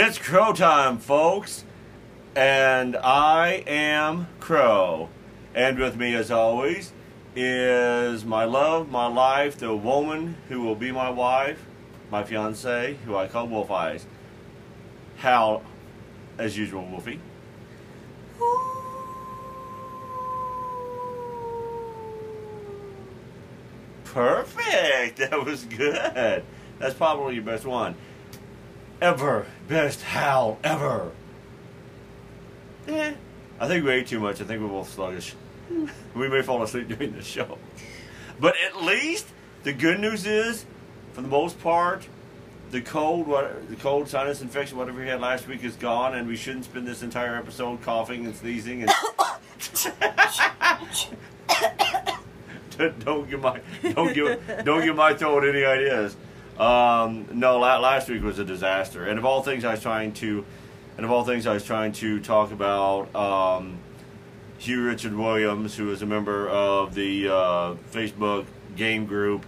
It's Crow time, folks. And I am Crow. And with me, as always, is my love, my life, the woman who will be my wife, my fiance, who I call Wolf Eyes. Hal, as usual, Wolfie. Perfect. That was good. That's probably your best one. Ever. Best Hal ever. Eh. I think we ate too much. I think we're both sluggish. we may fall asleep during the show. But at least the good news is, for the most part, the cold, what, the cold sinus infection, whatever we had last week, is gone, and we shouldn't spend this entire episode coughing and sneezing and. don't give my don't give don't give my throat any ideas. Um, no, last week was a disaster, and of all things, I was trying to, and of all things, I was trying to talk about um, Hugh Richard Williams, who is a member of the uh, Facebook game group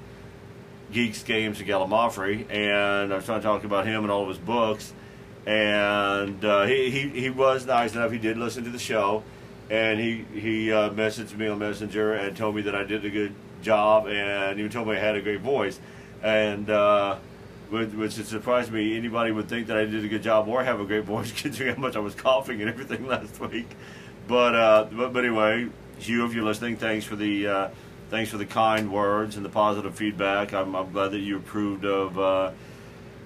Geeks Games of Gallimaufry, and I was trying to talk about him and all of his books. And uh, he, he he was nice enough; he did listen to the show. And he he uh, messaged me on Messenger and told me that I did a good job, and even told me I had a great voice, and uh, which, which surprised me. Anybody would think that I did a good job or have a great voice, considering how much I was coughing and everything last week. But uh, but, but anyway, Hugh, if you're listening, thanks for the uh, thanks for the kind words and the positive feedback. I'm, I'm glad that you approved of. Uh,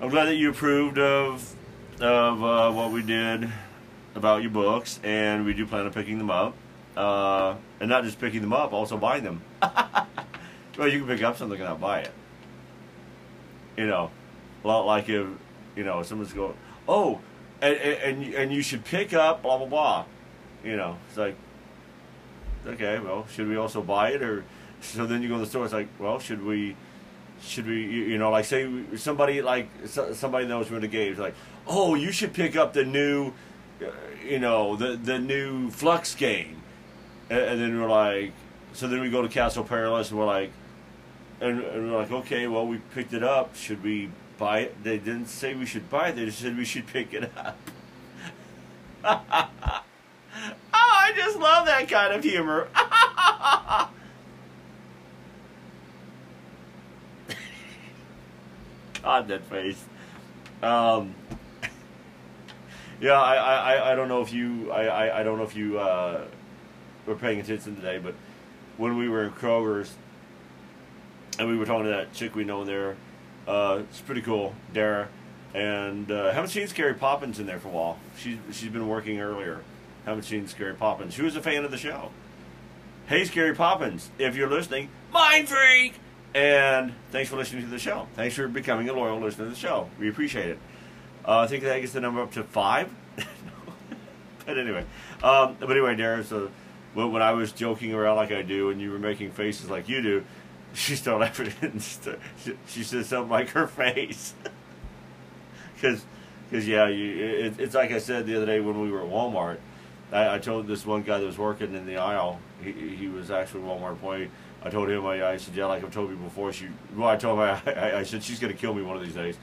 I'm glad that you approved of of uh, what we did about your books, and we do plan on picking them up. Uh, and not just picking them up, also buying them. well, you can pick up something and not buy it. You know, a lot like if, you know, someone's going, oh, and, and, and you should pick up blah, blah, blah. You know, it's like, okay, well, should we also buy it? Or, so then you go to the store, it's like, well, should we, should we, you know, like say somebody like, somebody knows we're in the games, like, oh, you should pick up the new, uh, you know, the the new Fluxx game, and, and, then we're like, so then we go to Castle Perilous, and we're like, and, and, we're like, okay, well, we picked it up. Should we buy it? They didn't say we should buy it. They just said we should pick it up. oh, I just love that kind of humor. God, that face. Um, yeah, I, I, I don't know if you I, I, I don't know if you uh, were paying attention today, but when we were in Kroger's and we were talking to that chick we know there, uh, it's pretty cool, Dara, and uh, haven't seen Scary Poppins in there for a while. She's she's been working earlier. Haven't seen Scary Poppins. She was a fan of the show. Hey, Scary Poppins, if you're listening, mind freak. And thanks for listening to the show. Thanks for becoming a loyal listener to the show. We appreciate it. Uh, I think that gets the number up to five. but anyway, um, but anyway, Darren. So when I was joking around like I do, and you were making faces like you do, she started laughing. she, she said something like her face, because because yeah, you, it, it's like I said the other day when we were at Walmart. I, I, told this one guy that was working in the aisle. He, he was actually a Walmart employee. I told him, I, I said, yeah, like I've told you before. She, well, I told him, I, I, said she's gonna kill me one of these days.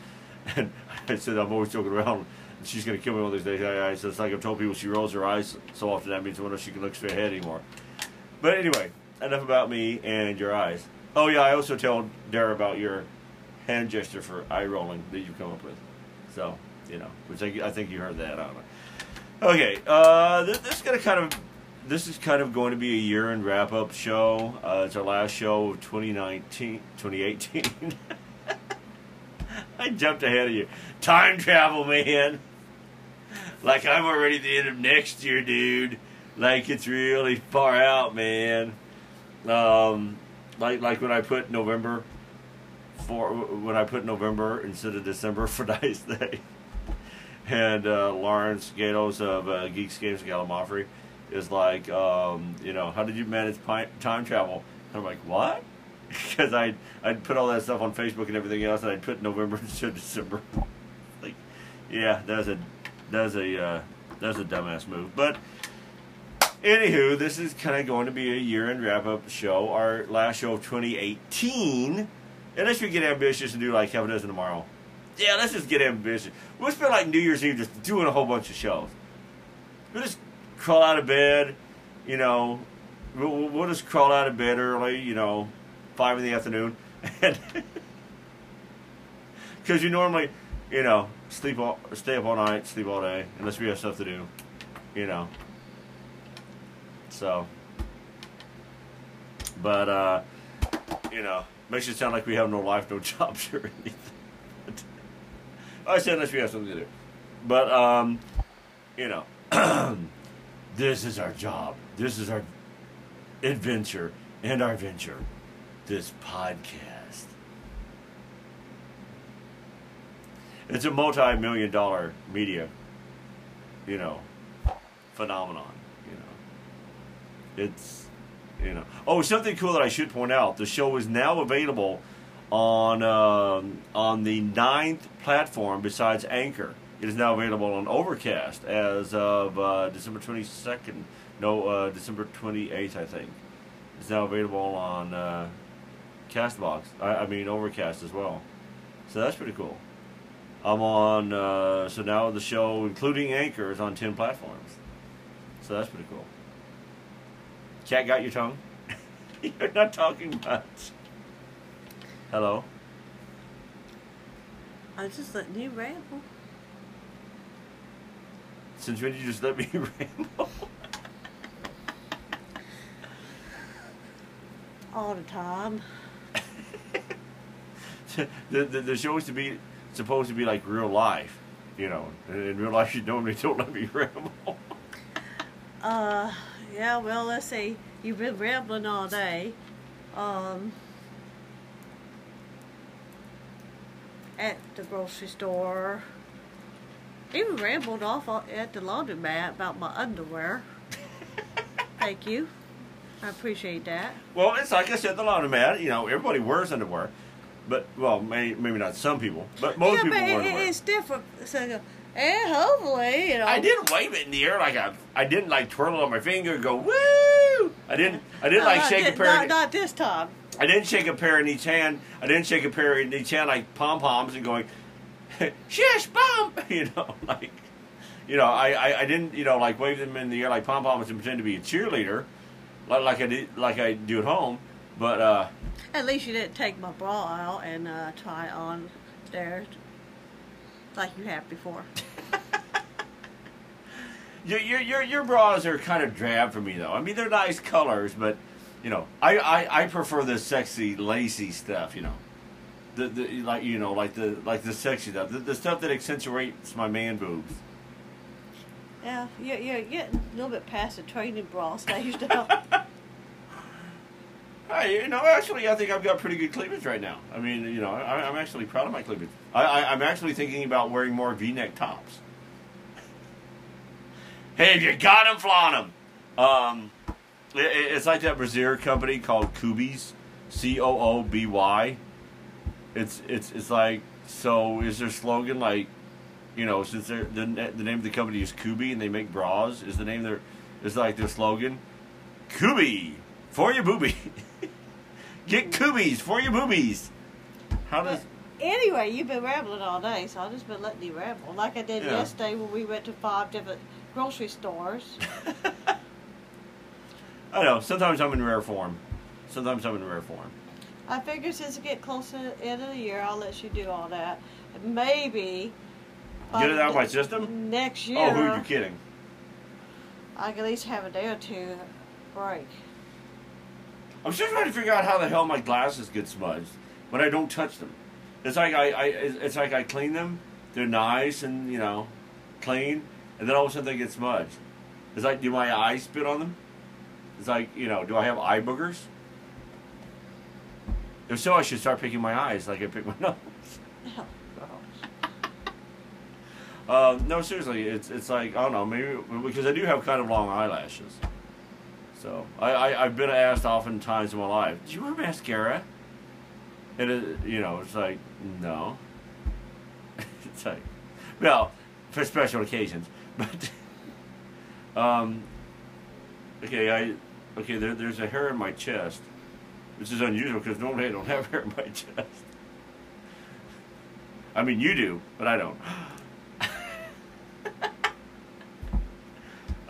And I said, I'm always joking around. She's to kill me one of these days. I, I said, it's like I've told people she rolls her eyes so often that means I wonder if she can look straight ahead anymore. But anyway, enough about me and your eyes. Oh, yeah, I also told Dara about your hand gesture for eye rolling that you've come up with. So, you know, which I, I think you heard that. I don't know. Okay, uh, this, this is to kind of this is kind of going to be a year end wrap up show. Uh, it's our last show of 2019, 2018. I jumped ahead of you. Time travel, man. Like I'm already at the end of next year, dude. Like it's really far out, man. Um, like like when I put November for when I put November instead of December for Dice Day. And uh, Lawrence Gatos of uh, Geeks Games Gallimaufry is like, um, you know, how did you manage time travel? And I'm like, what? because I'd I'd put all that stuff on Facebook and everything else, and I'd put November to December. like, yeah, that's a that's a uh, that's a dumbass move. But anywho, this is kind of going to be a year-end wrap-up show, our last show of 2018. Unless we get ambitious and do like half a dozen tomorrow, yeah, let's just get ambitious. We'll spend like New Year's Eve just doing a whole bunch of shows. We'll just crawl out of bed, you know. We'll, we'll just crawl out of bed early, you know, five in the afternoon, and because you normally, you know, sleep all, stay up all night, sleep all day, unless we have stuff to do, you know. So, but uh, you know, makes it sound like we have no life, no jobs or anything. I said unless we have something to do. But um, you know, this is our job. This is our adventure and our venture. This podcast. It's a multi-million dollar media, you know, phenomenon. It's you know. Oh, something cool that I should point out: the show is now available on um, on the ninth platform besides Anchor. It is now available on Overcast as of uh, December twenty second. No, uh, December twenty eighth, I think. It's now available on uh, Castbox. I, I mean Overcast as well. So that's pretty cool. I'm on. Uh, so now the show, including Anchor, is on ten platforms. So that's pretty cool. Cat got your tongue? You're not talking much. Hello. I just letting you ramble. Since when did you just let me ramble? All the time. the, the the show is to be supposed to be like real life, you know. In real life, you normally don't let me ramble. Uh, yeah, well, let's see. You've been rambling all day. Um, at the grocery store. Even rambled off at the laundromat about my underwear. Thank you. I appreciate that. Well, it's like I said, the laundromat. You know, everybody wears underwear, but well, may, maybe not some people, but most yeah, people but wear it, underwear. it's different. So, and hopefully, you know. I didn't wave it in the air like I. I didn't like twirl it on my finger and go woo. I didn't. I didn't No, like shake thi- a pair. Not, not this time. I didn't shake a pair in each hand. I didn't shake a pair in each hand like pom poms and going, shish bum. You know, like, you know, I, I, I didn't you know like wave them in the air like pom poms and pretend to be a cheerleader, like like I did like I do at home. But uh, At least you didn't take my bra out and uh, try on there like you have before. your, your your your bras are kind of drab for me though. I mean, they're nice colors, but you know, I, I, I prefer the sexy lacy stuff. You know, the, the like you know like the like the sexy stuff, the, the stuff that accentuates my man boobs. Yeah, you're, you're getting a little bit past the training bra stage now. Hey, you know, actually, I think I've got pretty good cleavage right now. I mean, you know, I, I'm actually proud of my cleavage. I, I, I'm actually thinking about wearing more V-neck tops. hey, if you got them, flaunt them. Um, it, it- it's like that Brazier company called Coobies, C O O B Y. It's it's it's like so. Is their slogan like, you know, since the the name of the company is Coobie and they make bras, is the name their is like their slogan, Coobie for your boobie. Get Coobies for your boobies. How does anyway, you've been rambling all day, so I've just been letting you ramble. Like I did Yeah. yesterday when we went to five different grocery stores. I know. Sometimes I'm in rare form. Sometimes I'm in rare form. I figure since it get closer to the end of the year, I'll let you do all that. Maybe. Get it out of my system. Next year, Oh, who are you kidding? I can at least have a day or two break. I'm still trying to figure out how the hell my glasses get smudged when I don't touch them. It's like I, I it's like I clean them. They're nice and you know, clean, and then all of a sudden they get smudged. It's like, do my eyes spit on them? It's like, you know, do I have eye boogers? If so, I should start picking my eyes like I pick my nose. Oh, Uh, no, seriously, it's it's like I don't know, maybe because I do have kind of long eyelashes. So I, I I've been asked oftentimes in my life, "Do you wear mascara?" And it, you know, it's like no. it's like, well, for special occasions, but um, okay, I okay. There, there's a hair in my chest, which is unusual because normally I don't have hair in my chest. I mean, you do, but I don't.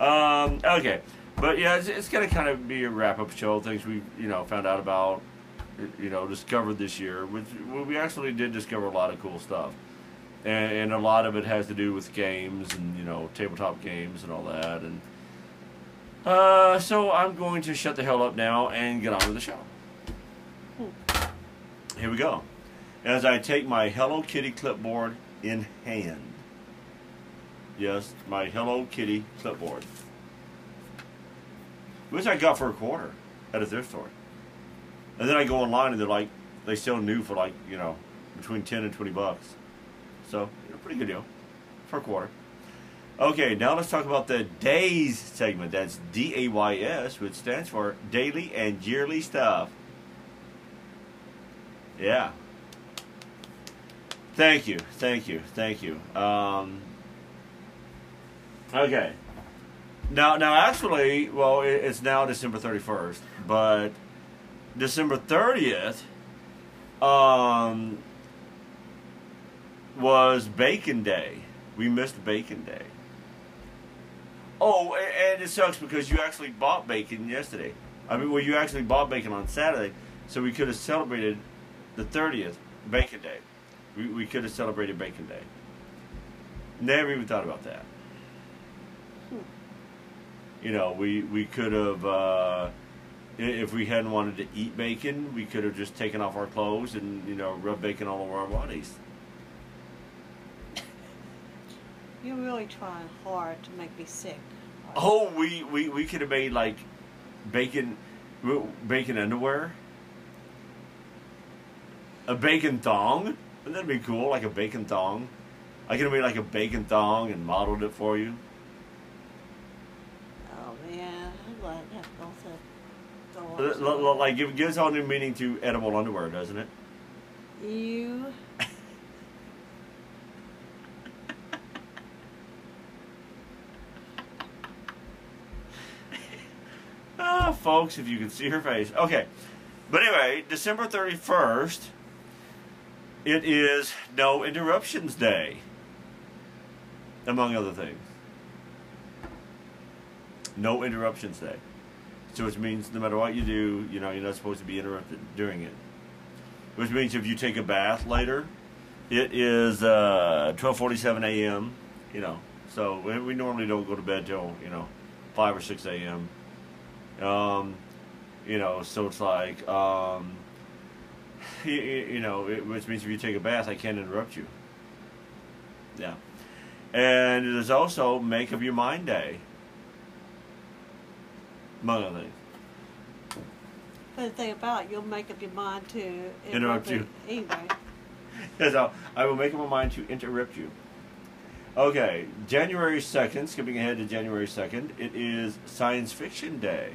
um, okay, but yeah, it's, it's gonna kind of be a wrap up show. Things we you know found out about, you know, discovered this year. Which well, we actually did discover a lot of cool stuff, and, and a lot of it has to do with games and you know tabletop games and all that. And uh, so I'm going to shut the hell up now and get on with the show. Here we go. As I take my Hello Kitty clipboard in hand. Yes, my Hello Kitty clipboard. Which I got for a quarter at a thrift store. And then I go online and they're like, they sell new for like, you know, between 10 and 20 bucks. So, you know, pretty good deal for a quarter. Okay, now let's talk about the days segment. That's D A Y S, which stands for daily and yearly stuff. Yeah. Thank you, thank you, thank you. Um, okay. Now, now, actually, well, it, it's now December thirty first, but December thirtieth, um, was Bacon Day. We missed Bacon Day. Oh, and it sucks because you actually bought bacon yesterday. I mean, well, you actually bought bacon on Saturday, so we could have celebrated the 30th, Bacon Day. We, we could have celebrated Bacon Day. Never even thought about that. You know, we, we could have, uh, if we hadn't wanted to eat bacon, we could have just taken off our clothes and, you know, rubbed bacon all over our bodies. You're really trying hard to make me sick. Oh, we, we, we could have made like bacon bacon underwear. A bacon thong. Wouldn't that be cool? Like a bacon thong. I could have made like a bacon thong and modeled it for you. Oh man, I'm glad I have to go L- to l- l- Like it gives all new meaning to edible underwear, doesn't it? You. Ah, folks, if you can see her face. Okay. But anyway, December 31st, it is No Interruptions Day, among other things. No Interruptions Day. So which means no matter what you do, you know, you're not supposed to be interrupted during it. Which means if you take a bath later, it is uh, 12:47 a.m. You know, so we, normally don't go to bed till you know 5 or 6 a.m. Um, you know, so it's like, um, you, you know, it, which means if you take a bath, I can't interrupt you. Yeah. And it is also Make Up Your Mind Day, among other things. But the thing about it, you'll make up your mind to Interrupt you. Anyway, Yes, I'll, I will make up my mind to interrupt you. Okay, January 2nd, skipping ahead to January 2nd, it is Science Fiction Day.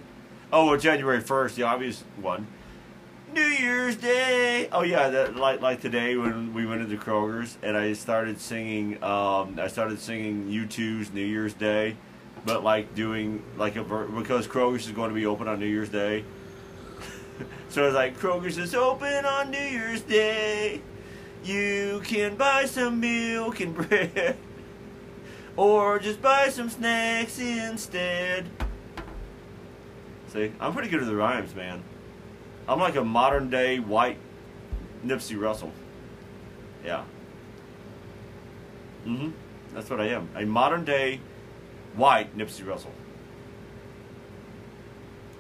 Oh, well, January 1st, the obvious one. New Year's Day! Oh, yeah, that, like, like today when we went into Kroger's and I started singing, um, I started singing U2's New Year's Day, but like doing, like a, because Kroger's is going to be open on New Year's Day. so it's like, Kroger's is open on New Year's Day. You can buy some milk and bread, or just buy some snacks instead. See, I'm pretty good at the rhymes, man. I'm like a modern day white Nipsey Russell. Yeah. Mm-hmm. That's what I am. A modern day white Nipsey Russell.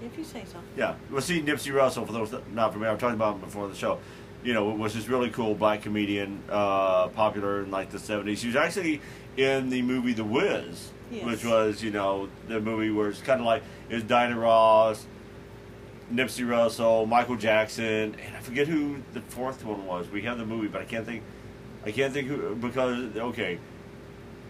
if you say so. Yeah. Well, see, Nipsey Russell, for those that not familiar, I'm talking about him before the show. You know, was this really cool black comedian, uh, popular in like the 70s. He was actually in the movie The Wiz, Yes. which was, you know, the movie where it's kind of like it was Diana Ross, Nipsey Russell, Michael Jackson, and I forget who the fourth one was. We have the movie, but I can't think. I can't think who because okay,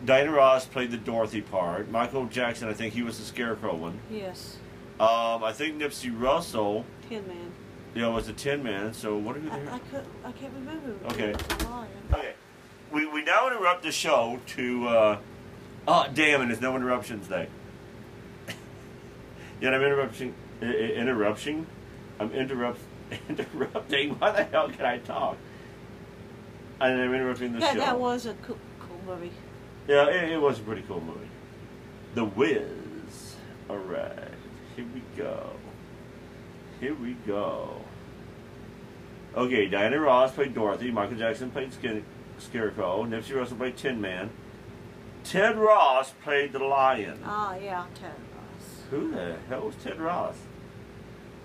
Diana Ross played the Dorothy part. Michael Jackson, I think he was the Scarecrow one. Yes. Um, I think Nipsey Russell, Tin Man. know, was the Tin Man. So what are you I, there? I could. I can't remember. Okay. It was a lion. Okay, we we now interrupt the show to. Uh, oh damn! And it's no interruptions day. yeah, I'm interrupting. I- I- interrupting. I'm interrupt interrupting. Why the hell can I talk? I am interrupting the That, show. that was a cool, cool movie. Yeah, it, it was a pretty cool movie. The Wiz. All right, here we go. Here we go. Okay, Diana Ross played Dorothy. Michael Jackson played Skin- Scarecrow. Nipsey Russell played Tin Man. Ted Ross played the Lion. Oh, yeah, Ted Ross. Who the hell was Ted Ross?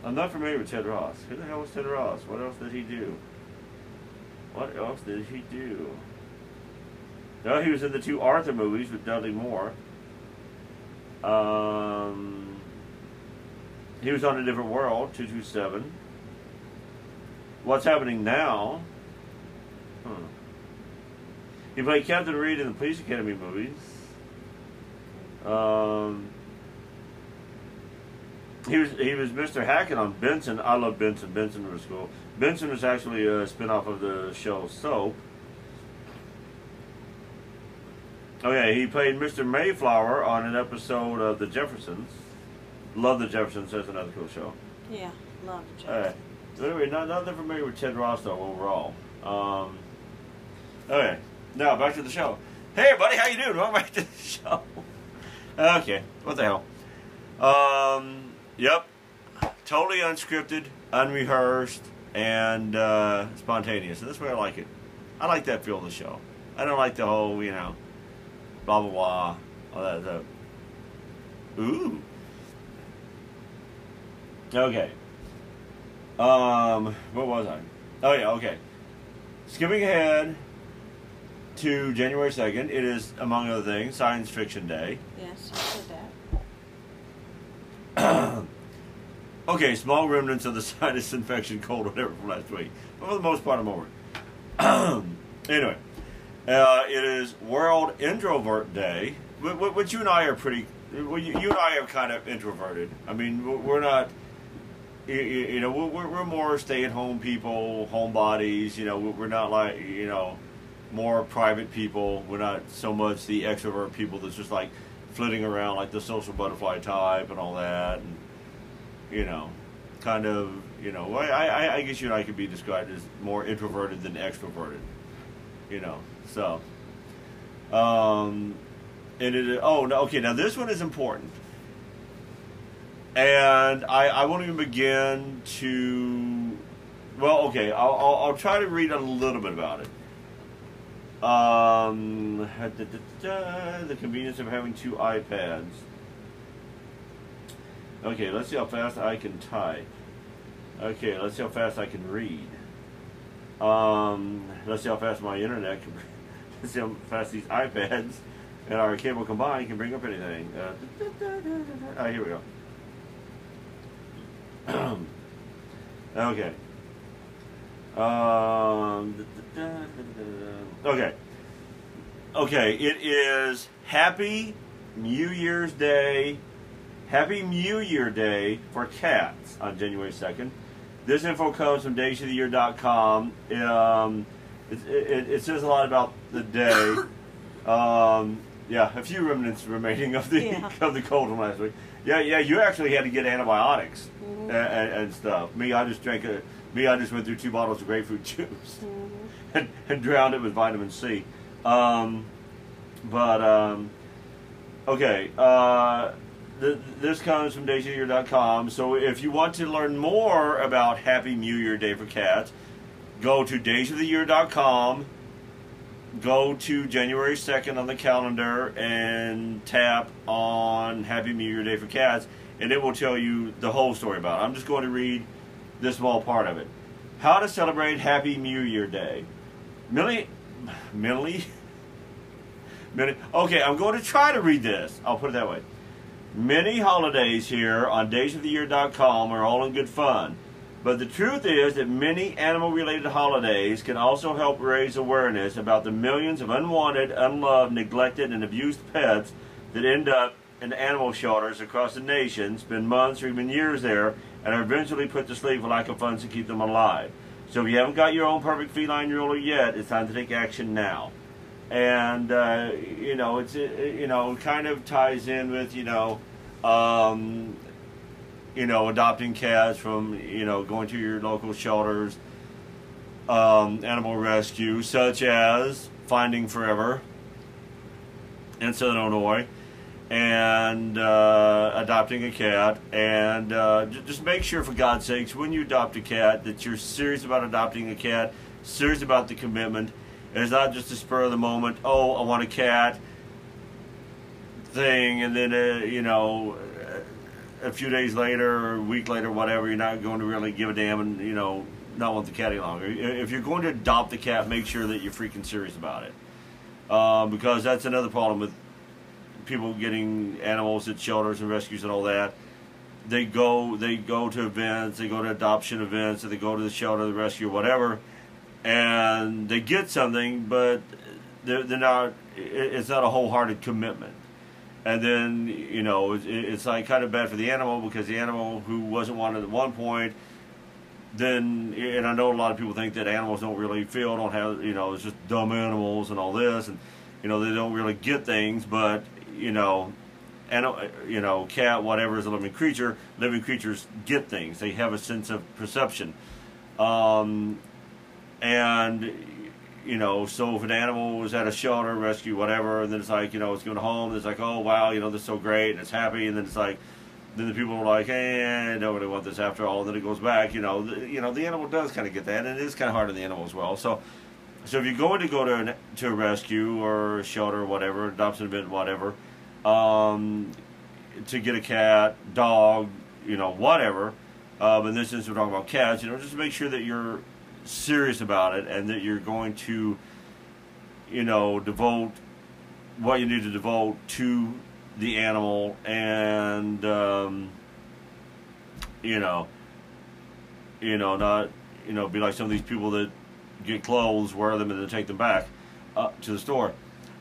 I'm not familiar with Ted Ross. Who the hell was Ted Ross? What else did he do? What else did he do? No, he was in the two Arthur movies with Dudley Moore. Um, he was on a different world, two two seven. What's happening now? Hmm. He played Captain Reed in the Police Academy movies. Um, he was he was Mr. Hackett on Benson. I love Benson. Benson was cool. Benson was actually a spinoff of the show Soap. Oh yeah, he played Mr. Mayflower on an episode of The Jeffersons. Love The Jeffersons. That's another cool show. Yeah, love the All right. Jackson. Anyway, not not that familiar with Ted Ross though overall. Um, okay, now back to the show. Hey everybody, how you doing? Welcome back to the show. Okay, what the hell? Um, yep, totally unscripted, unrehearsed, and uh, spontaneous. And that's where I like it. I like that feel of the show. I don't like the whole, you know, blah blah blah, all that stuff. Ooh. Okay. Um, what was I? Oh yeah, okay. Skipping ahead to January second, it is among other things Science Fiction Day. Yes, I said that. Okay, small remnants of the sinus infection, cold, whatever from last week. But for the most part, I'm over anyway, uh, it is World Introvert Day, wh- wh- which you and I are pretty. You, and I are kind of introverted. I mean, we're- not. You, know, we're, we're more stay-at-home people, homebodies. You know, we're not like you know, more private people. We're not so much the extrovert people that's just like flitting around like the social butterfly type and all that. And, you know, kind of, you know, I, I, I guess you and I could be described as more introverted than extroverted, you know, so. Um, and it, oh, no, okay, now this one is important. And I, I won't even begin to, well, okay, I'll, I'll, I'll try to read a little bit about it. Um, the convenience of having two iPads. Okay, let's see how fast I can type. Okay, let's see how fast I can read. Um, let's see how fast my internet can. Let's see how fast these iPads and our cable combined can bring up anything. Uh, oh, here we go. okay. Um, okay. Okay, it is Happy New Year's Day Happy New Year Day for cats on January 2nd. This info comes from daysoftheyear.com. Um, it, it, it says a lot about the day. Um, yeah, a few remnants remaining of the Yeah. of the cold from last week. Yeah, yeah, you actually had to get antibiotics Mhm. and, and, stuff. Me, I just drank a. Me, I just went through two bottles of grapefruit juice Mhm. and, and drowned it with vitamin C. Um, but um, okay, uh, th- this comes from daysoftheyear.com. So if you want to learn more about Happy New Year Day for cats, go to daysoftheyear.com. Go to January 2nd on the calendar and tap on Happy New Year Day for Cats, and it will tell you the whole story about it. I'm just going to read this small part of it. How to celebrate Happy New Year Day. Millie, Millie, Millie. Okay, I'm going to try to read this. I'll put it that way. Many holidays here on daysoftheyear.com are all in good fun. But the truth is that many animal related holidays can also help raise awareness about the millions of unwanted, unloved, neglected, and abused pets that end up in animal shelters across the nation, spend months or even years there, and are eventually put to sleep for lack of funds to keep them alive. So if you haven't got your own perfect feline ruler yet, it's time to take action now. And uh, you know, it's it, you know, kind of ties in with you know, um, you know, adopting cats from you know going to your local shelters. um, animal rescue, such as Finding Forever in Southern Illinois, and uh, adopting a cat. And uh, just make sure, for God's sakes, when you adopt a cat, that you're serious about adopting a cat, serious about the commitment. It's not just a spur of the moment, oh, I want a cat thing, and then, uh, you know, a few days later or a week later, whatever, you're not going to really give a damn and, you know, not want the cat any longer. If you're going to adopt the cat, make sure that you're freaking serious about it. Um, because that's another problem with people getting animals at shelters and rescues and all that. They go, they go to events, they go to adoption events, they go to the shelter, the rescue, whatever, and they get something, but they're, they're not. It's not a wholehearted commitment and then you know it, it's like kind of bad for the animal because the animal who wasn't wanted at one point then and i know a lot of people think that animals don't really feel don't have you know it's just dumb animals and all this and you know they don't really get things but you know and you know cat whatever is a living creature living creatures get things. They have a sense of perception. Um, and you know, so if an animal was at a shelter, rescue, whatever, and then it's like, you know, it's going home, and it's like, oh, wow, you know, this is so great, and it's happy, and then it's like, then the people are like, hey, I don't really want this after all, and then it goes back, you know, the, you know, the animal does kind of get that, and it is kind of hard on the animal as well. So, so if you're going to go to an, to a rescue or a shelter or whatever, adoption event, whatever, um, to get a cat, dog, you know, whatever. Um, in this instance, we're talking about cats. You know, just make sure that you're serious about it and that you're going to, you know, devote what you need to devote to the animal and, um, you know, you know, not, you know, be like some of these people that get clothes, wear them, and then take them back uh, to the store.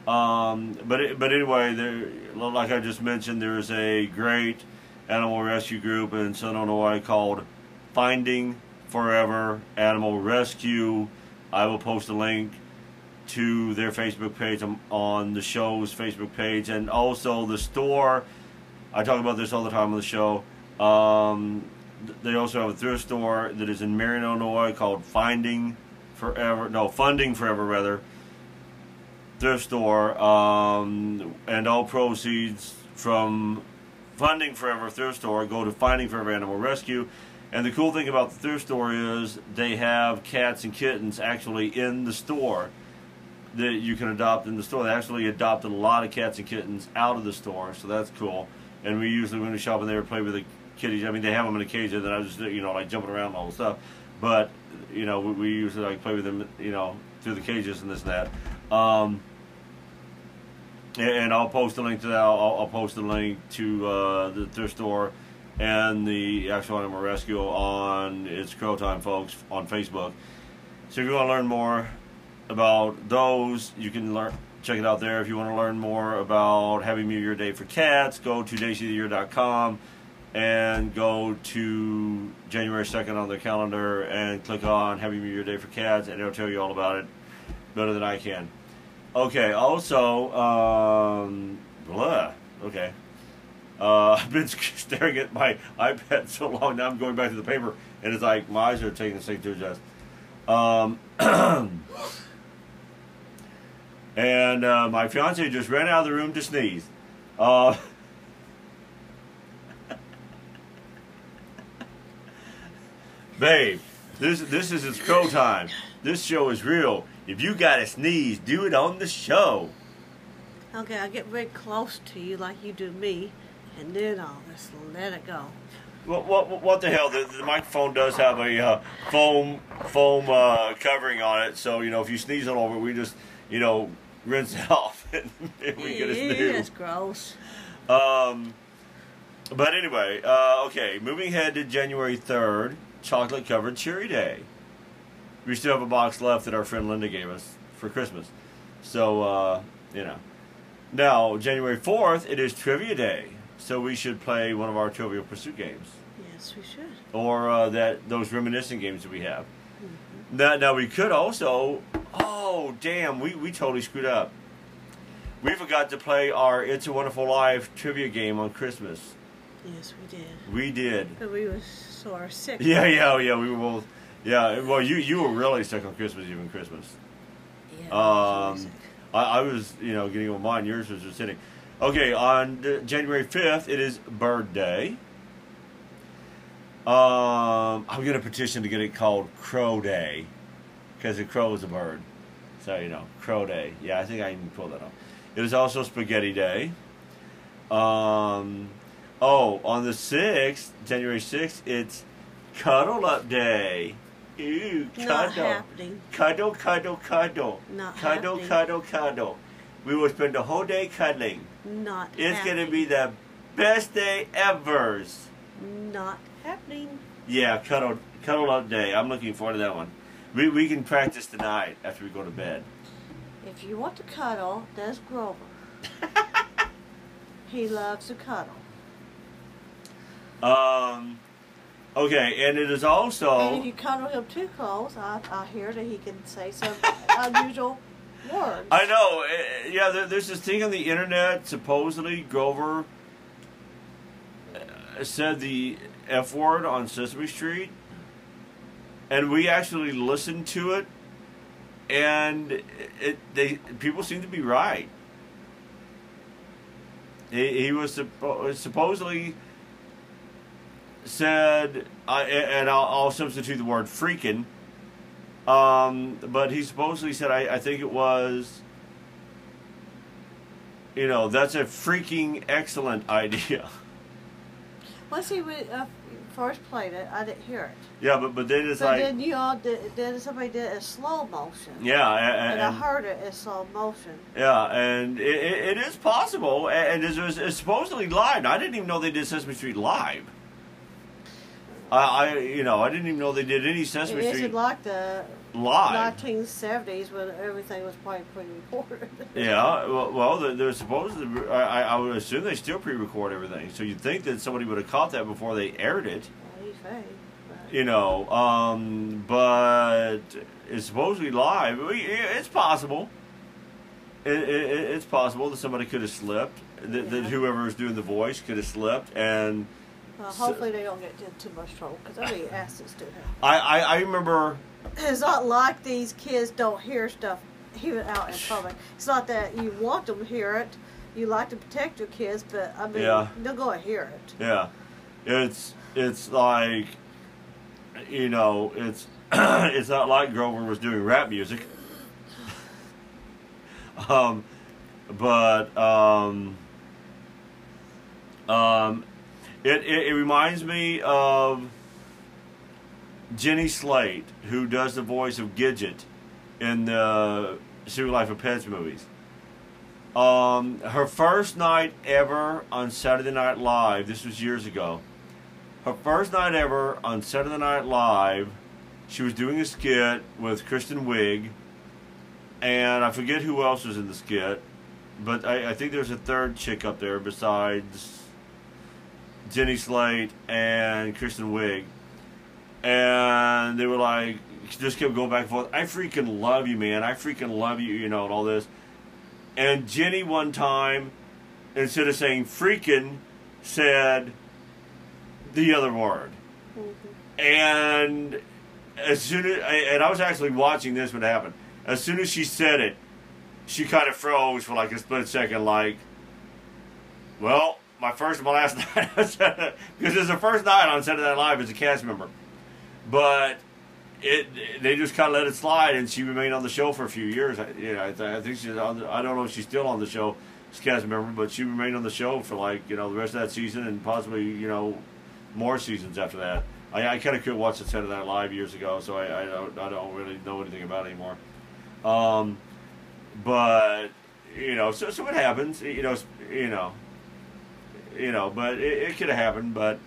Um, but it, but anyway, there, like I just mentioned, there's a great animal rescue group in Southern Illinois called Finding Forever Animal Rescue. I will post a link to their Facebook page on the show's Facebook page and also the store. I talk about this all the time on the show. Um, they also have a thrift store that is in Marion, Illinois called Finding Forever, no, Funding Forever rather, thrift store. Um, and all proceeds from Funding Forever thrift store go to Finding Forever Animal Rescue. And the cool thing about the thrift store is they have cats and kittens actually in the store that you can adopt in the store. They actually adopted a lot of cats and kittens out of the store, so that's cool. And we usually when we shop in there play with the kitties. I mean, they have them in a cage, then I just you know like jumping around and all the stuff. But you know we, we usually like play with them you know through the cages and this and that. Um, and, and I'll post a link to that. I'll, I'll post a link to uh, the thrift store and the actual animal rescue on it's Crow Time, folks, on Facebook. So if you want to learn more about those, you can learn check it out there. If you want to learn more about Happy New Year Day for cats, go to daysoftheyear.com and go to January 2nd on the calendar and click on Happy New Year Day for cats, and it'll tell you all about it better than I can. Okay, also, um, blah, okay. Uh, I've been staring at my iPad so long now I'm going back to the paper and it's like my eyes are taking a second to adjust. Um, and uh, my fiance just ran out of the room to sneeze. Uh, babe, this this is it's crow time. This show is real. If you got to sneeze, do it on the show. Okay, I'll get very close to you like you do me, and then I'll just let it go. What, what, what the hell? The, the microphone does have a uh, foam foam uh, covering on it, so you know if you sneeze all over, we just you know rinse it off and, we get a new. It's gross. Um, but anyway, uh, okay, moving ahead to January third, chocolate covered cherry day. We still have a box left that our friend Linda gave us for Christmas, so uh, you know. Now January fourth, it is trivia day. So we should play one of our Trivial Pursuit games, Yes, we should. or uh, that those reminiscent games that we have. Mm-hmm. Now, now we could also. Oh damn, we we totally screwed up. We forgot to play our It's a Wonderful Life trivia game on Christmas. Yes, we did. We did. But we were sort of sick. Yeah, yeah, yeah. We were both. Yeah, well, you you were really stuck on Christmas even Christmas. Yeah. Um, I, I was, you know, getting on mine. Yours was just sitting. Okay, on January fifth, it is Bird Day. Um, I'm gonna petition to get it called Crow Day, because a crow is a bird. So you know, Crow Day. Yeah, I think I can pull that off. It is also Spaghetti Day. Um, oh, on the sixth, January sixth, it's Cuddle Up Day. Ooh, cuddle. Not happening. Cuddle, cuddle, cuddle. Not cuddle, happening. cuddle, cuddle. We will spend the whole day cuddling. Not It's happening. gonna be the best day ever. Not happening. Yeah, cuddle, cuddle up day. I'm looking forward to that one. We we can practice tonight after we go to bed. If you want to cuddle, there's Grover. he loves to cuddle. Um, okay, and it is also. And if you cuddle him too close, I, I hear that he can say some unusual I know. eh, Yeah, there, there's this thing on the internet. Supposedly, Grover uh, said the F word on Sesame Street, and we actually listened to it, and it they people seem to be right. He, he was suppo- supposedly said, and I'll, I'll substitute the word freaking. Um, but he supposedly said, I, I think it was, you know, that's a freaking excellent idea. Once he would, uh, first played it, I didn't hear it. Yeah, but but then it's But like, then you all did, then somebody did a slow motion. yeah, and, And I heard it in slow motion. yeah, and it, it, it is possible, and it was it's supposedly live. I didn't even know they did Sesame Street live. I, I you know, I didn't even know they did any It Sesame isn't Street like the live. 1970s when everything was probably pre-recorded. Yeah, well, well they're, they're supposed to. I, I would assume they still pre-record everything, so you'd think that somebody would have caught that before they aired it. Well, he's fake, but- you know, um, but it's supposedly live. It's possible. It, it, it's possible that somebody could have slipped. That, that Yeah. whoever was doing the voice could have slipped. And Well, So- hopefully they don't get in too much trouble because I mean, acids do happen. I, I, I remember. It's not like these kids don't hear stuff even out in public. It's not that you want them to hear it. You like to protect your kids, but I mean, Yeah. they're going to hear it. Yeah, it's it's like, you know, it's it's not like Grover was doing rap music. um, but um, um, it, it it reminds me of Jenny Slate, who does the voice of Gidget in the Secret Life of Pets movies. Um, her first night ever on Saturday Night Live, this was years ago. Her first night ever on Saturday Night Live, she was doing a skit with Kristen Wiig, and I forget who else was in the skit, but I, I think there's a third chick up there besides Jenny Slate and Kristen Wiig. And they were like, just kept going back and forth. I freaking love you, man. I freaking love you, you know, and all this. And Jenny one time, instead of saying freaking, said the other word. And as soon as, and I was actually watching this when it happened. As soon as she said it, she kind of froze for like a split second, like, well, my first and my last night. because it's the first night on Saturday Night Live as a cast member. But it they just kind of let it slide, and she remained on the show for a few years. I, you know, I, th- I think she's on. The, I don't know if she's still on the show as a cast member, but she remained on the show for like you know the rest of that season and possibly you know more seasons after that. I, I kind of could watch the Saturday Night Live years ago, so I, I don't I don't really know anything about it anymore. Um, but you know, so so it happens. You know, you know, you know, but it, it could have happened. But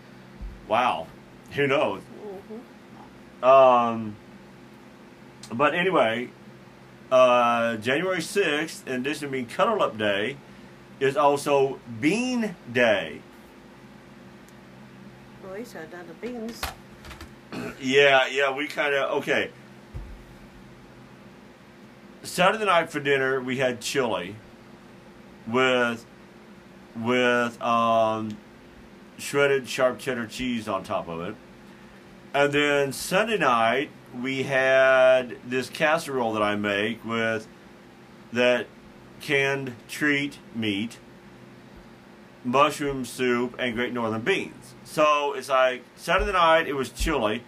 wow, who knows? Um, but anyway, uh, January 6th, in addition to being Cuddle Up Day, is also Bean Day. Well, he said that the beans. Yeah, yeah, we kind of, okay. Saturday night for dinner, we had chili with, with, um, shredded sharp cheddar cheese on top of it. And then Sunday night we had this casserole that I make with that canned Treet meat, mushroom soup, and Great Northern beans. So it's like Saturday night it was chili.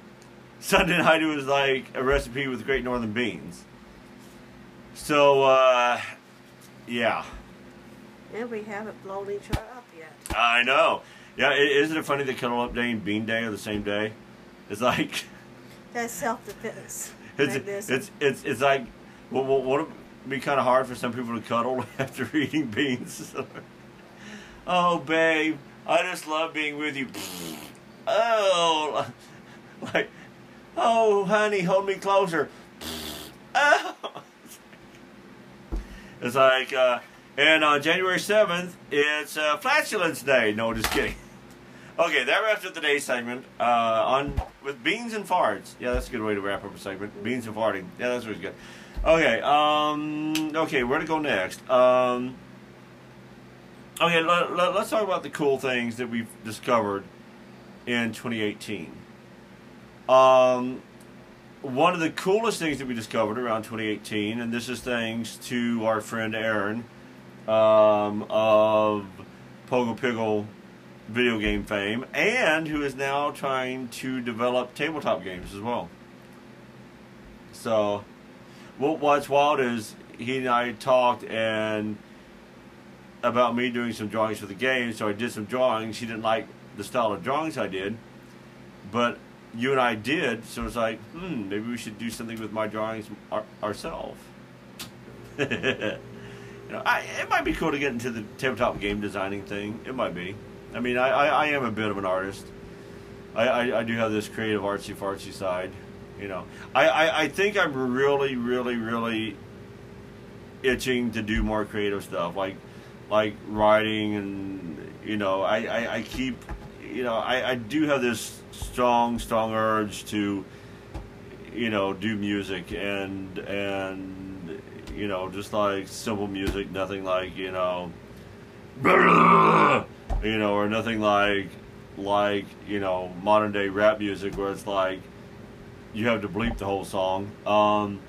Sunday night it was like a recipe with Great Northern beans. So uh, yeah, And we haven't blown each other up yet. I know. Yeah, isn't it funny that Cuddle Up Day and Bean Day are the same day? It's like That's self defense. it's it's it's it's like well, well, would it be kind of hard for some people to cuddle after eating beans? oh, babe, I just love being with you. Oh, like oh, honey, hold me closer. Oh. It's like, uh, and on January 7th, it's uh, Flatulence Day. No, just kidding. Okay, that wraps up today's segment uh, on with beans and farts. Yeah, that's a good way to wrap up a segment. Beans and farting. Yeah, that's really good. Okay, um, okay, where to go next? Um, okay, let, let, let's talk about the cool things that we've discovered in 2018. Um, one of the coolest things that we discovered around 2018, and this is thanks to our friend Aaron um, of Pogo Piggle video game fame, and who is now trying to develop tabletop games as well. So, what, what's wild is he and I talked and about me doing some drawings for the game. So I did some drawings. He didn't like the style of drawings I did, but you and I did. So it's like, hmm, maybe we should do something with my drawings our, ourselves. you know, I, it might be cool to get into the tabletop game designing thing. It might be. I mean, I, I, I am a bit of an artist. I, I, I do have this creative artsy fartsy side. You know, I, I, I think I'm really, really, really itching to do more creative stuff, like like writing and you know, I, I, I keep you know, I, I do have this strong, strong urge to you know, do music and and you know, just like simple music, nothing like, you know you know, or nothing like like, you know, modern day rap music where it's like you have to bleep the whole song. Um,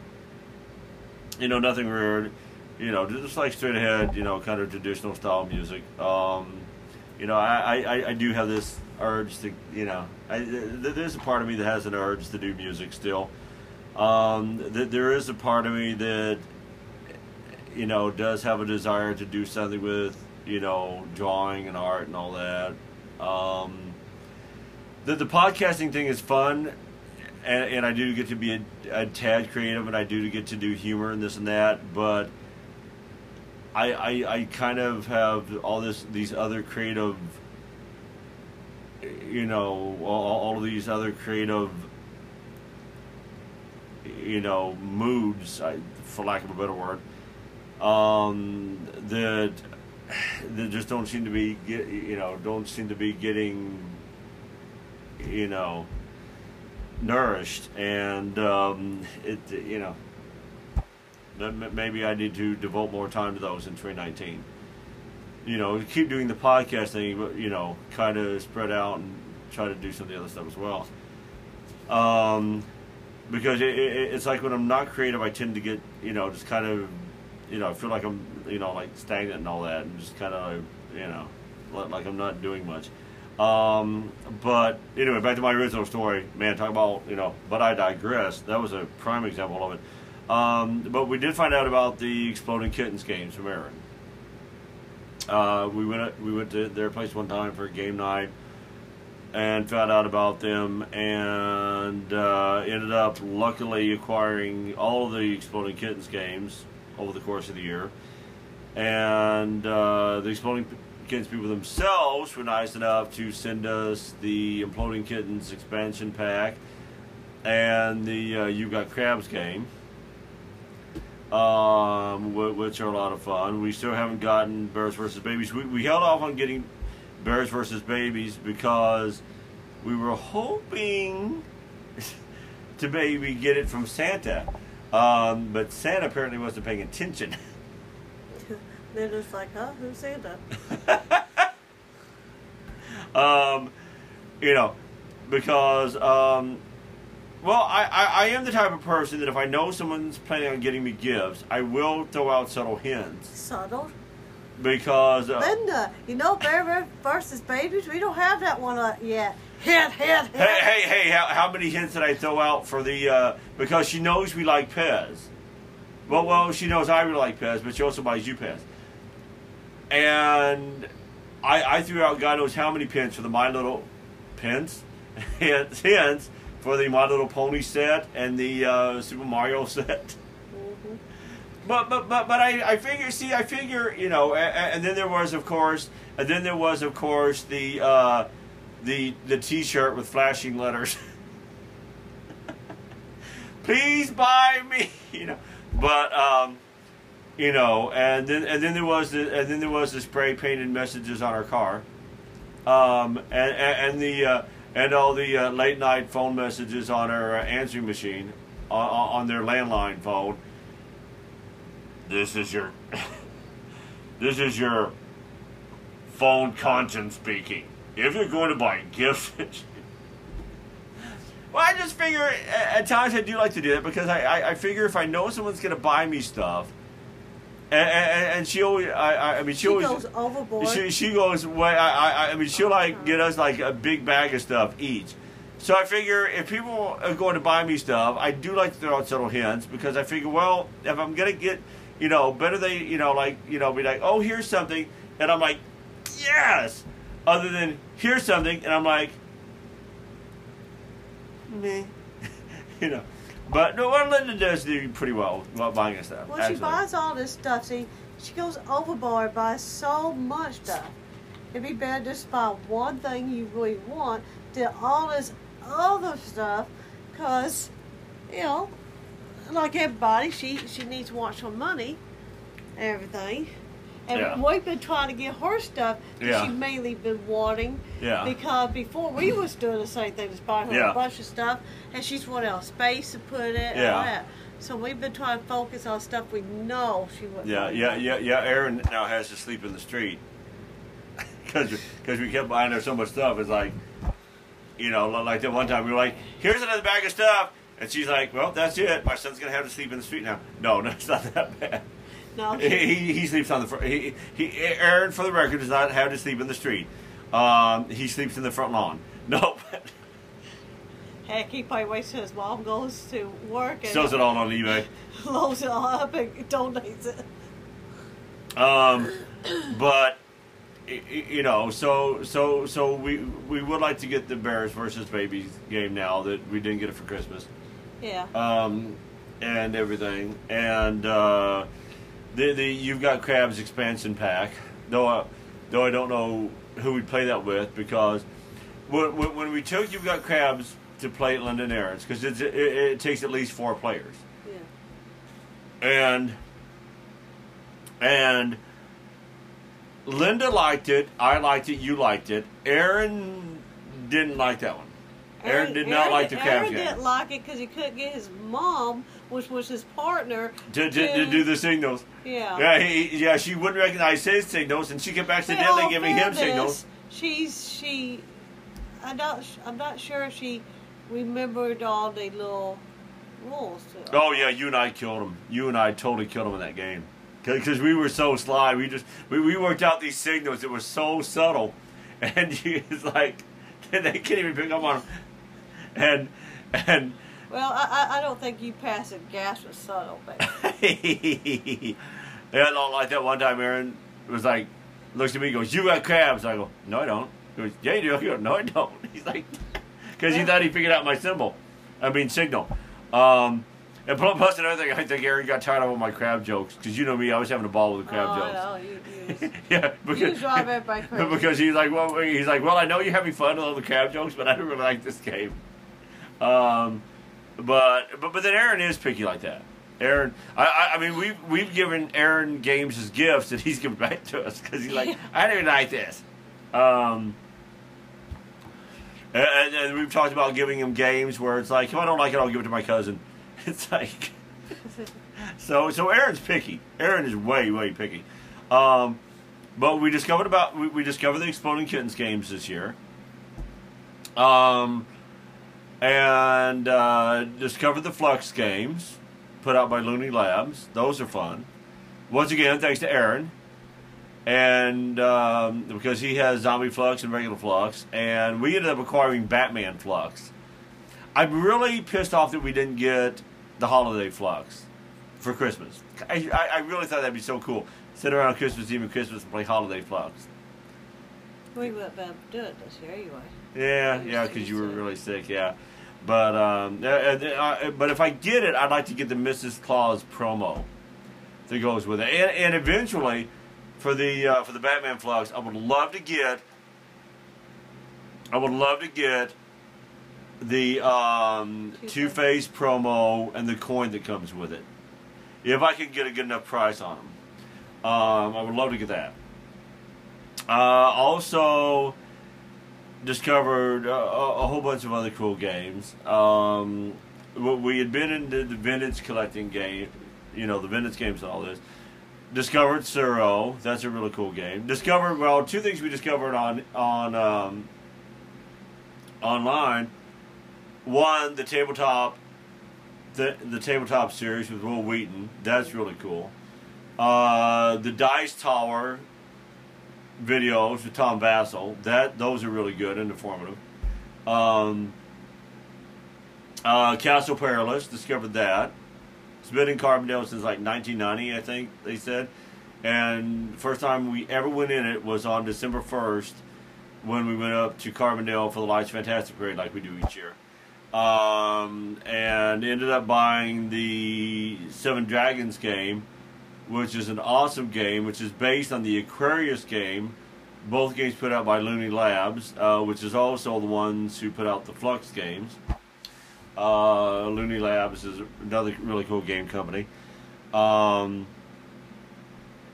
you know, nothing weird. You know, just like straight ahead, you know, kind of traditional style music. Um, you know, I, I, I do have this urge to, you know, I, there's a part of me that has an urge to do music still. Um, th- there is a part of me that, you know, does have a desire to do something with, you know, drawing and art and all that. Um, the, the podcasting thing is fun and, and I do get to be a, a tad creative, and I do get to do humor and this and that. But I, I, I kind of have all this these other creative, you know, all, all of these other creative, you know, moods, for lack of a better word, um, that that just don't seem to be get, you know, don't seem to be getting, you know nourished, and um, it you know maybe I need to devote more time to those in 2019. You know, keep doing the podcast thing, but you know, kind of spread out and try to do some of the other stuff as well. Um, because it, it, it's like when I'm not creative, I tend to get you know just kind of you know I feel like I'm you know like stagnant and all that, and just kind of you know like I'm not doing much. Um, but anyway, back to my original story. Man, talk about you know, but I digress. That was a prime example of it. Um, but we did find out about the Exploding Kittens games from Aaron. Uh, we went we went to their place one time for a game night, and found out about them, and uh, ended up luckily acquiring all of the Exploding Kittens games over the course of the year. And uh, the Exploding Kittens people themselves were nice enough to send us the Imploding Kittens expansion pack and the uh, You Got Crabs game, um, which are a lot of fun. We still haven't gotten Bears versus Babies. We, we held off on getting Bears versus Babies because we were hoping to maybe get it from Santa. Um, but Santa apparently wasn't paying attention. They're just like, huh? Who's Santa? um, you know, because um, well, I, I, I am the type of person that if I know someone's planning on getting me gifts, I will throw out subtle hints Subtle. because uh, Linda, you know Bear versus Babies? We don't have that one uh, yet. Hit, hit, hit. hey hey hey how, how many hints did I throw out for the uh, because she knows we like Pez. Well, well, she knows I really like Pez, but she also buys you Pez. And I, I threw out God knows how many pins for the My Little pins, hints, hints for the My Little Pony set and the uh, Super Mario set. Mhm. But but but but I, I figure see I figure you know and, and then there was of course and then there was of course the uh, the the T-shirt with flashing letters. Please buy me, you know. But um, you know, and then and then there was the and then there was the spray painted messages on our car, um, and and, and the uh, and all the uh, late night phone messages on our uh, answering machine on, on their landline phone. This is your this is your phone conscience speaking. If you're going to buy gifts. Well, I just figure at at times I do like to do that because I, I, I figure if I know someone's going to buy me stuff, and, and, and she always I, I I mean she, She always goes overboard. she, she goes well, I, I I mean she'll like uh-huh. get us like a big bag of stuff each. So I figure if people are going to buy me stuff, I do like to throw out subtle hints because I figure well if I'm gonna get you know better they you know like you know be like oh here's something and I'm like yes other than hear something and I'm like me you know but no well Linda does do pretty well about buying stuff Well, actually. she buys all this stuff. See, she goes overboard, buys so much stuff. It'd be better just buy one thing you really want than all this other stuff, cause you know, like everybody, she she needs to watch her money, everything. And Yeah. we've been trying to get her stuff that Yeah. she mainly been wanting. Yeah. Because before we was doing the same thing, just buying her Yeah. a bunch of stuff, and she's wanted a space to put it and Yeah. all that. So we've been trying to focus on stuff we know she would. Yeah, yeah, yeah, yeah. Aaron now has to sleep in the street because because we kept buying her so much stuff. It's like, you know, like that one time we were like, "Here's another bag of stuff," and she's like, "Well, that's it. My son's gonna have to sleep in the street now." No, no, it's not that bad. No, He, he, sleeps on the front. He, he Aaron, for the record, does not have to sleep in the street. Um, he sleeps in the front lawn. No, heck, he probably waits till his mom goes to work and sells it all on eBay. loads it all up and donates it. Um, but you know, so so so we we would like to get the Bears versus Babies game now that we didn't get it for Christmas, Yeah. um, and everything, and uh, the the you've got Crabs expansion pack. Though uh, though I don't know who we'd play that with because when, when we took you've got Crabs to play at London Errands because it, it, it takes at least four players yeah. and and Linda liked it. I liked it. You liked it. Aaron didn't like that one. Aaron, did not Aaron- like the Aaron crabs game. didn't like it because he couldn't get his mom, which was his partner, To, to, to do the signals. Yeah. Yeah, he, yeah, she wouldn't recognize his signals, and she kept accidentally all giving him signals. She's she. I'm not. I'm not sure if she remembered all the little rules. To. Oh yeah, you and I killed him. You and I totally killed him in that game because we were so sly. We just we, we worked out these signals that were so subtle, and it's like they can't even pick up on them. And and Well, I, I don't think you passed a gas with subtle, baby. yeah, not like that one time. Aaron was like, looks at me, goes, "You got crabs?" I go, "No, I don't." He goes, "Yeah, you do." I go, "No, I don't." He's like, because he thought he figured out my symbol, I mean signal. Um, and plus, another thing, I think Aaron got tired of all my crab jokes because you know me, I was having a ball with the crab oh, jokes. I know. You, you, yeah, because drive everybody crazy. because he's like, well, he's like, well, I know you're having fun with all the crab jokes, but I don't really like this game. Um, but but but then Aaron is picky like that. Aaron, I I, I mean, we've we've given Aaron games as gifts that he's given back to us because he's like, I didn't like this. Um, and, and we've talked about giving him games where it's like, if I don't like it, I'll give it to my cousin. It's like. So so Aaron's picky. Aaron is way way picky. Um, but we discovered about we, we discovered the Exploding Kittens games this year, Um, and uh, discovered the Fluxx games put out by Looney Labs. Those are fun. Once again, thanks to Aaron. And um, because he has Zombie Fluxx and regular Fluxx, and we ended up acquiring Batman Fluxx. I'm really pissed off that we didn't get the holiday Fluxx for Christmas. I, I, really thought that'd be so cool. Sit around Christmas Eve and Christmas and play holiday Fluxx. We be able to do it this year anyway. Yeah, yeah, because you were really sick. Yeah, but um, uh, uh, uh, but if I get it, I'd like to get the Mrs. Claus promo that goes with it, and and eventually for the uh, for the Batman Fluxx, I would love to get. I would love to get the um, Two-Face. Two Face promo and the coin that comes with it. If I can get a good enough price on them, um, I would love to get that. Uh, also, discovered a, a whole bunch of other cool games. Um, we- we had been into the vintage collecting game, you know, the vintage games and all this. Discovered Tsuro, that's a really cool game. Discovered well, two things we discovered on on um, online. One, the tabletop, the the tabletop series with Wil Wheaton, that's really cool. Uh, the Dice Tower videos with Tom Vasel. That those are really good and informative. Um, uh, Castle Perilous discovered that. It's been in Carbondale since like 1990, I think they said. And first time we ever went in it was on December 1st when we went up to Carbondale for the Lights Fantastic Parade, like we do each year. Um, and ended up buying the Seven Dragons game, which is an awesome game, which is based on the Aquarius game. Both games put out by Looney Labs, uh, which is also the ones who put out the Fluxx games. Uh, Looney Labs is another really cool game company. Um,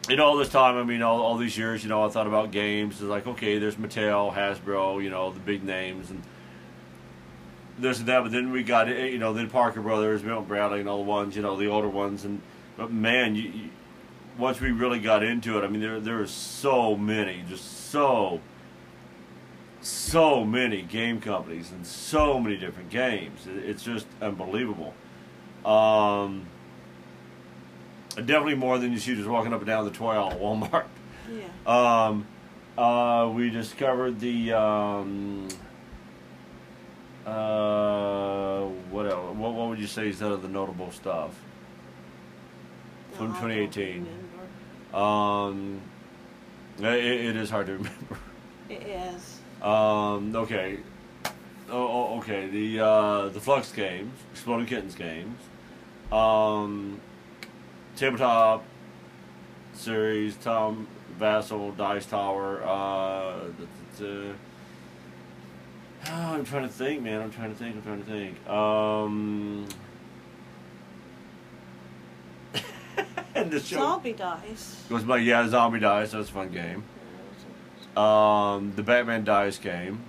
in all this time, I mean, all, all these years, you know, I thought about games. It's like, okay, there's Mattel, Hasbro, you know, the big names, and this and that. But then we got, eh, you know, then Parker Brothers, Milton Bradley, and all the ones, you know, the older ones. And but man, you once we really got into it, I mean, there there are so many, just so so many game companies and so many different games. It's just unbelievable. Um, definitely more than you see just walking up and down the toy aisle at Walmart. Yeah. Um, uh, we discovered the um, uh, what else? What, what would you say is that of the notable stuff? From No, I don't 2018. Um, it, it is hard to remember. It is. Um, okay. Oh, oh, okay. The uh, the Fluxx games, Exploding Kittens games, um, tabletop series, Tom Vasel, Dice Tower. Uh, the, oh, I'm trying to think, man. I'm trying to think. I'm trying to think. Um, the show Zombie dice. goes by yeah, Zombie Dice. was a fun game um, the Batman Dice game.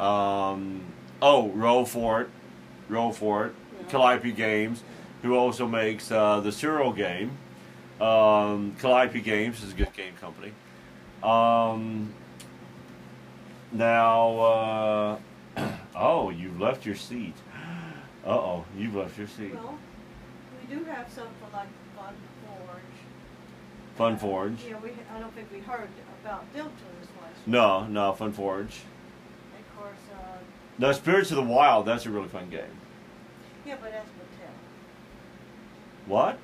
Um, oh, Roll for it, Roll for it. Yeah. Calliope Games, who also makes uh, the Serial game. Um, Calliope Games is a good game company. Um, now, uh, oh, you've left your seat. Uh oh, you've left your seat. Well, we do have some for like. Fun Forge. Yeah, we. I don't think we heard about them till this last. week. No, no, Fun Forge. And of course, uh, No, Spirits of the Wild. That's a really fun game. yeah, but that's Mattel. What?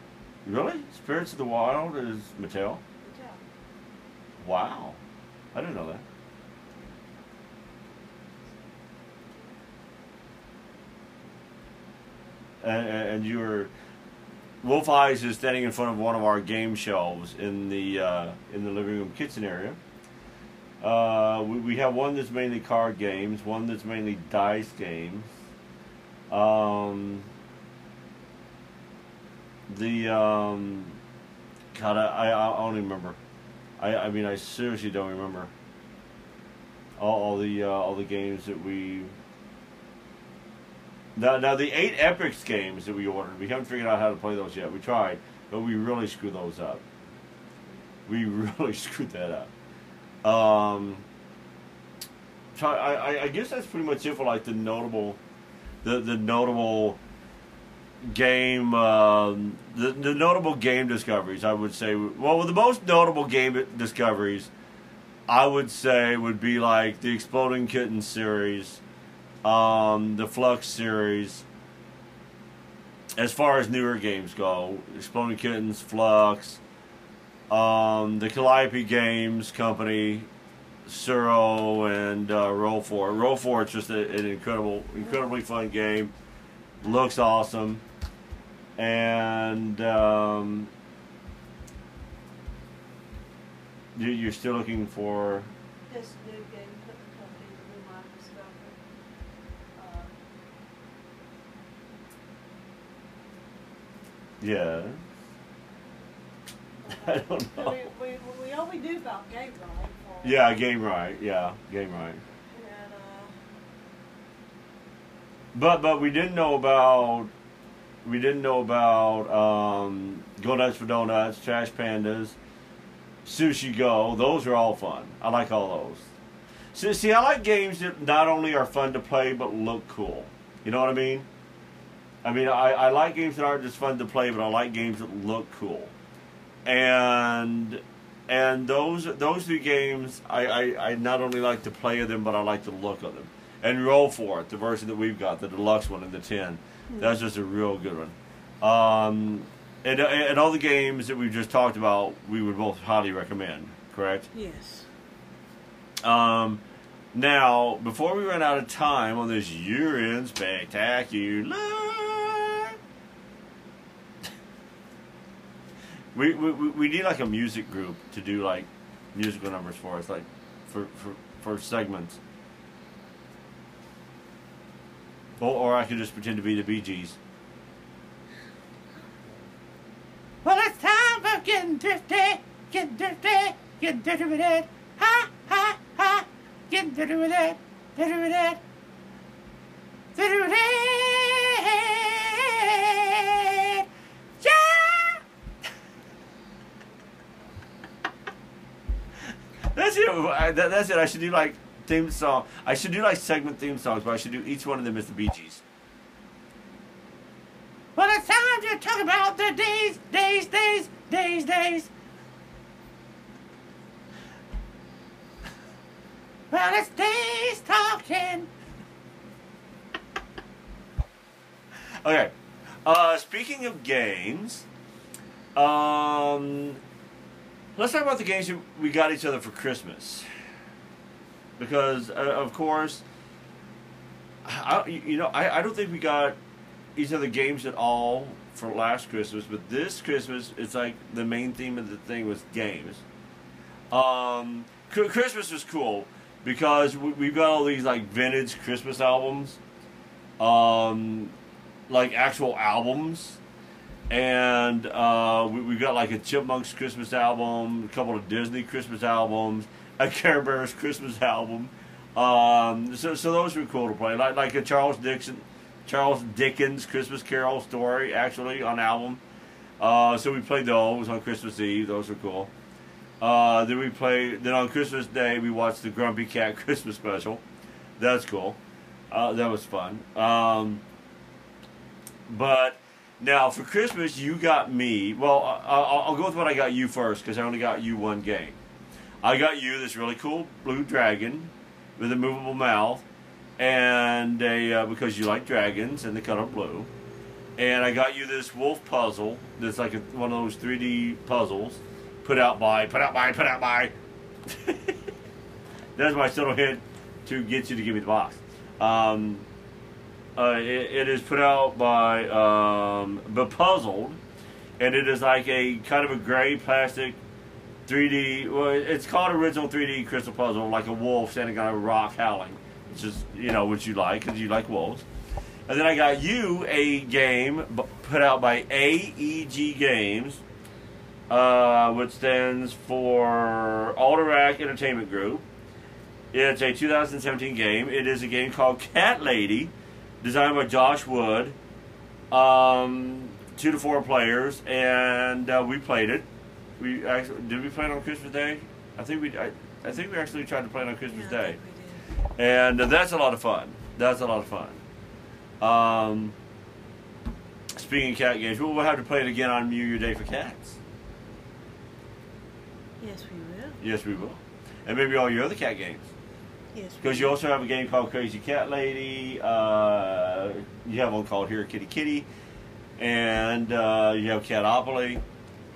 Really? Spirits of the Wild is Mattel? Mattel. Wow. I didn't know that. And, and and you were Wolf Eyes is standing in front of one of our game shelves in the uh, in the living room kitchen area. Uh, we, we have one that's mainly card games, one that's mainly dice games. Um, the um, God, I, I, I don't remember. I, I mean, I seriously don't remember all, all the uh, all the games that we. Now, now the eight epics games that we ordered, we haven't figured out how to play those yet. We tried, but we really screwed those up. We really screwed that up. Um, I- I guess that's pretty much it for like the notable, the the notable game, um, the the notable game discoveries. I would say, well, the most notable game discoveries, I would say, would be like the Exploding Kitten series, um, the Fluxx series. As far as newer games go, Exploding Kittens, Fluxx, um, the Calliope Games Company, Tsuro, and uh, Roll Four. Roll Four is just a, an incredible, incredibly fun game. Looks awesome, and um, you, you're still looking for. This new game company that we might discover. Yeah. I don't know. We, we, we only knew about Game Right. For, Yeah, Gamewright. Yeah, Gamewright. And, uh, But but we didn't know about we didn't know about um, Go Nuts for Donuts, Trash Pandas, Sushi Go. Those are all fun. I like all those. See, see, I like games that not only are fun to play but look cool. You know what I mean? I mean, I, I like games that aren't just fun to play, but I like games that look cool. And and those those two games, I, I, I not only like to play them, but I like the look of them. And roll for it, the version that we've got, the deluxe one in the tin. That's just a real good one. Um, and, and all the games that we've just talked about, we would both highly recommend. Correct. yes. Um, now, before we run out of time on this year-end spectacular, we, we we need like a music group to do like musical numbers for us, like for for for segments. Or, or I could just pretend to be the Bee Gees. Well, it's time for getting thrifty, getting thrifty, getting dirty with it. Ha, ha, ha, getting dirty with it, dirty with it, dirty with it. That's it. I- that- That's it. I should do like theme song. I should do like segment theme songs, but I should do each one of them as the Bee Gees. Well, it's time to talk about the days, days, days, days, days. Well, it's days talking. Okay. Uh, speaking of games, um, let's talk about the games we got each other for Christmas. Because, uh, of course, I, you know, I, I don't think we got each other games at all for last Christmas, but this Christmas, it's like the main theme of the thing was games. Um, Chr- Christmas was cool because we, we've got all these like vintage Christmas albums. Um, like actual albums. And uh, we, we got like a Chipmunks Christmas album, a couple of Disney Christmas albums, a Care Bears Christmas album. Um, so, so those were cool to play. Like like a Charles Dixon, Charles Dickens Christmas Carol story actually on album. Uh, so we played those on Christmas Eve. Those were cool. Uh, then we played. Then on Christmas Day we watched the Grumpy Cat Christmas special. That's cool. Uh, that was fun. Um, but now for Christmas, you got me. Well, I'll, I'll go with what I got you first because I only got you one game. I got you this really cool blue dragon with a movable mouth, and a uh, because you like dragons and the color blue. And I got you this wolf puzzle that's like a, one of those 3D puzzles put out by, put out by, put out by. That's my subtle hint to get you to give me the box. Um, uh, it, it is put out by um, Bepuzzled, and it is like a kind of a gray plastic 3D. Well, it's called original 3D crystal puzzle, like a wolf standing on a rock howling, which is you know what you like because you like wolves. And then I got you a game put out by AEG Games, uh, which stands for Alderac Entertainment Group. It's a 2017 game. It is a game called Cat Lady, designed by Josh Wood. Um, two to four players, and uh, we played it. We actually did we play it on Christmas Day? I think we I, I think we actually tried to play it on Christmas Yeah, Day. think we did. and uh, that's a lot of fun. That's a lot of fun. Um, speaking of cat games, we'll have to play it again on New Year Day for cats. Yes, we will. Yes, we will, and maybe all your other cat games. Yes, Because you also have a game called Crazy Cat Lady. Uh, you have one called Here Kitty Kitty, and uh, you have Catopoly.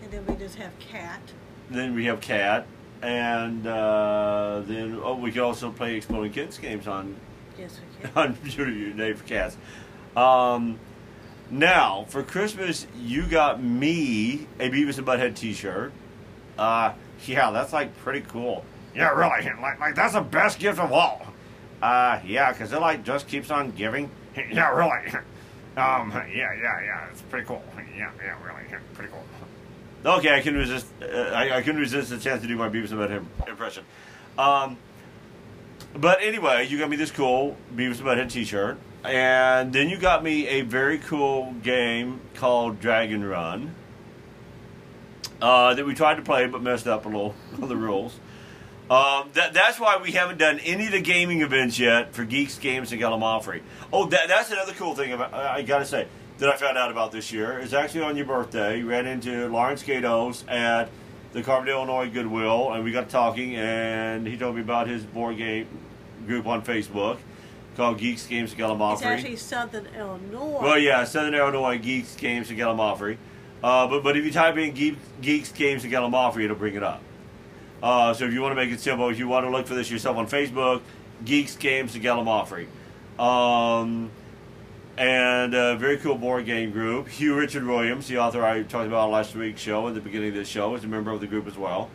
And then we just have cat. Then we have Cat, and uh, then oh, we can also play Exploding Kids games on Yes, we can. on New Day for Cats. Um, now for Christmas, you got me a Beavis and Butthead T-shirt. Uh, yeah, that's like pretty cool. Yeah, really, like like that's the best gift of all. Uh, yeah, because it like just keeps on giving. Yeah, really. Um, yeah, yeah, yeah, it's pretty cool. Yeah, yeah, really, pretty cool. Okay, I can resist. Uh, I, I couldn't resist the chance to do my Beavis and Butthead impression. Um, but anyway, you got me this cool Beavis and Butthead T-shirt, and then you got me a very cool game called Dragon Run uh, that we tried to play but messed up a little on the rules. Um, that, that's why we haven't done any of the gaming events yet for Geeks Games and Gallimaufry. Oh, that, that's another cool thing about, I got to say that I found out about this year. It's actually on your birthday. You ran into Lawrence Gatos at the Carbondale, Illinois Goodwill, and we got talking, and he told me about his board game group on Facebook called Geeks Games and Gallimaufry. It's actually Southern Illinois. Well, yeah, Southern Illinois Geeks Games and Gallimaufry. Uh, but but if you type in Geek, Geeks Games and Gallimaufry, it'll bring it up. Uh, so if you want to make it simple, if you want to look for this yourself on Facebook, Geeks Games and Gallimaufry. Um, and a very cool board game group. Hugh Richard Williams, the author I talked about last week's show, at the beginning of this show, is a member of the group as well.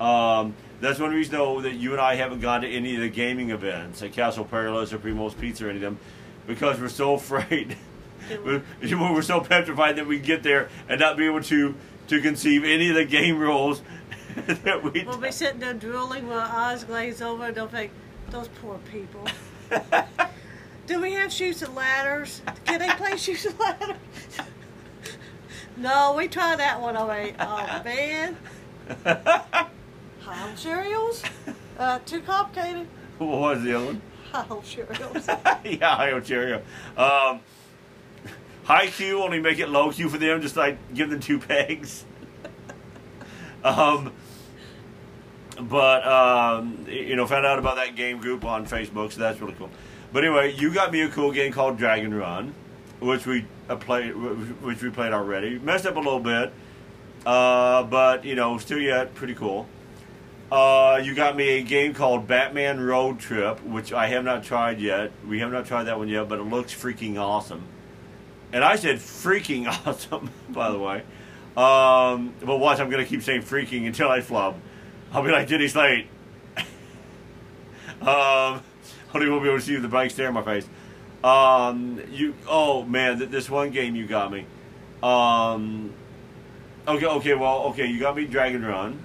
Um, that's one reason, though, that you and I haven't gone to any of the gaming events at Castle Perilous or Primo's Pizza or any of them because we're so afraid. we're, we're so petrified that we get there and not be able to, to conceive any of the game rules that we. We'll be sitting there drooling with our eyes glazed over, and they'll think, those poor people. Do we have shoots and ladders? Can they play shoots and ladders? no, we tried that one already. Oh, man. Home cereals? Uh, too complicated. what was the other one? Home cereals. yeah, Ohio Cheerio. Um, high Q, only make it low Q for them, just like give them two pegs. um, but, um, you know, found out about that game group on Facebook, so that's really cool. But anyway, you got me a cool game called Dragon Run, which we uh, played, which we played already. Messed up a little bit, uh, but you know, still yet pretty cool. Uh, you got me a game called Batman Road Trip, which I have not tried yet. We have not tried that one yet, but it looks freaking awesome. And I said freaking awesome, by the way. Um, but watch, I'm going to keep saying freaking until I flub. I'll be like Jenny Slate. um, only won't be able to see the blank stare in my face. Um, you, oh man, th- this one game you got me. Um, okay, okay, well, okay, you got me Dragon Run,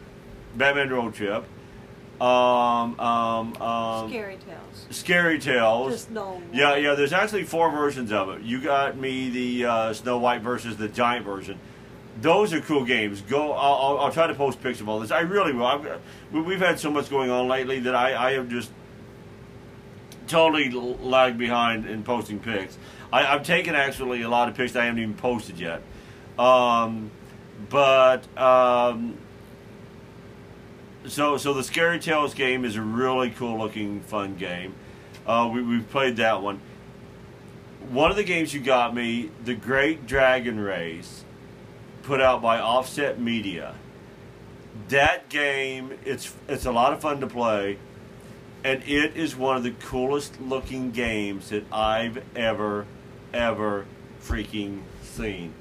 Batman Road Trip, um, um, um, Scary Tales. Scary Tales. Just no. Yeah, yeah. There's actually four versions of it. You got me the uh, Snow White versus the Giant version. Those are cool games. Go. I'll, I'll, I'll try to post pics of all this. I really will. I've, we- we've had so much going on lately that I, I have just totally lagged behind in posting pics. I, I've taken actually a lot of pics I haven't even posted yet. Um, but um, so so the Scary Tales game is a really cool looking fun game. Uh, we we've played that one. One of the games you got me, the Great Dragon Race, put out by Offset Media. That game, it's it's a lot of fun to play, and it is one of the coolest looking games that I've ever, ever freaking seen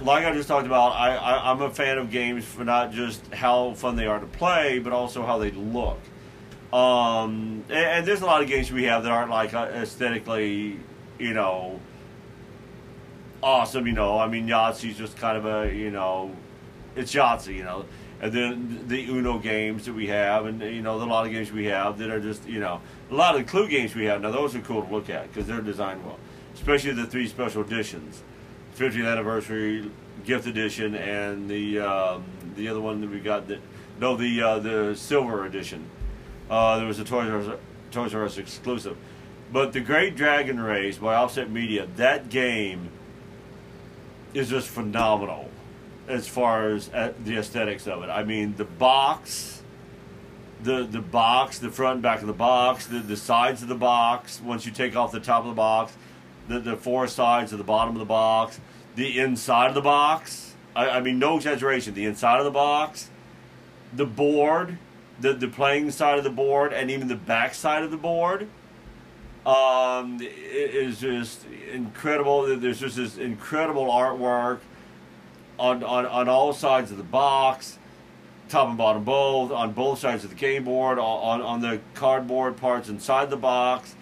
like I just talked about, I, I, I'm a fan of games for not just how fun they are to play, but also how they look. Um, and, and there's a lot of games we have that aren't like uh, aesthetically, you know, awesome. You know, I mean, Yahtzee's just kind of a, you know, it's Yahtzee, you know. And then the Uno games that we have, and you know, the lot of games we have that are just, you know, a lot of the Clue games we have. Now, those are cool to look at because they're designed well, especially the three special editions. 50th anniversary gift edition and the um, the other one that we got that no the uh, the silver edition. Uh, there was a Toys R Us, Toys R Us exclusive. But the Great Dragon Race by Offset Media, that game is just phenomenal as far as uh, the aesthetics of it. I mean, the box, the the box, the front and back of the box, the, the sides of the box. Once you take off the top of the box, the the four sides of the bottom of the box, the inside of the box. I, I mean, no exaggeration. The inside of the box, the board, the the playing side of the board, and even the back side of the board. Um, it is just incredible. There's just this incredible artwork on, on, on all sides of the box, top and bottom both, on both sides of the game board, on, on the cardboard parts inside the box.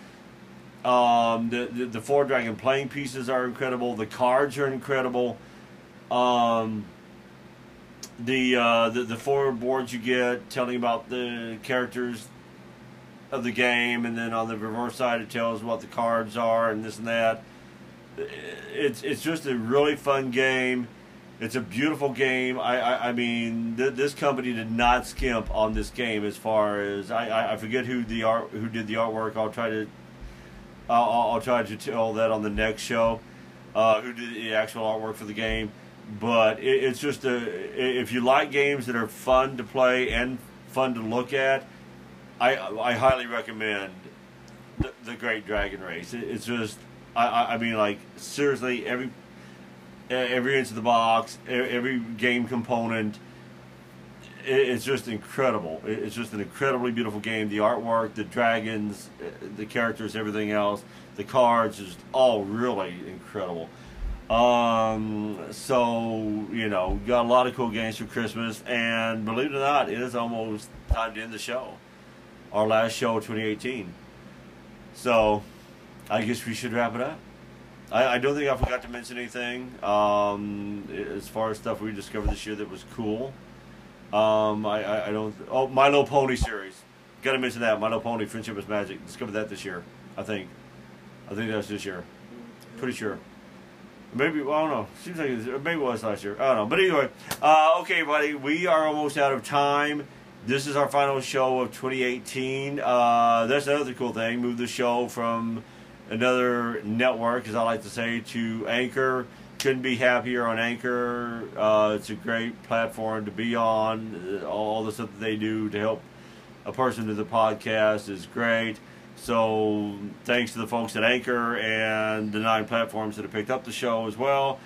Um, the, the, the four dragon playing pieces are incredible. The cards are incredible. Um, the, uh, the the four boards you get telling about the characters of the game, and then on the reverse side it tells what the cards are and this and that. It's it's just a really fun game. It's a beautiful game. I I, I mean, th- this company did not skimp on this game as far as I, I, forget who the art who did the artwork. I'll try to I'll, I'll try to tell that on the next show. Uh, who did the actual artwork for the game? But it, it's just a if you like games that are fun to play and fun to look at, I I highly recommend the, the Great Dragon Race. It, it's just I, I I mean like seriously every every inch of the box, every game component. it- It's just incredible. It- It's just an incredibly beautiful game. The artwork, the dragons, the characters, everything else, the cards, is all really incredible. Um, so you know, got a lot of cool games for Christmas, and believe it or not, it is almost time to end the show. Our last show of 2018. So, I guess we should wrap it up. I, I don't think I forgot to mention anything um, as far as stuff we discovered this year that was cool. Um, I, I, I don't. Oh, My Little Pony series. Got to mention that. My Little Pony Friendship is Magic. Discovered that this year. I think. I think that was this year. Pretty sure. Maybe well, I don't know. Seems like it's, maybe it was last year. I don't know. But anyway, uh, okay, buddy. We are almost out of time. This is our final show of 2018. Uh, that's another cool thing. Move the show from another network, as I like to say, to Anchor. Couldn't be happier on Anchor. Uh, it's a great platform to be on. All the stuff that they do to help a person to the podcast is great. So thanks to the folks at Anchor and the nine platforms that have picked up the show as well.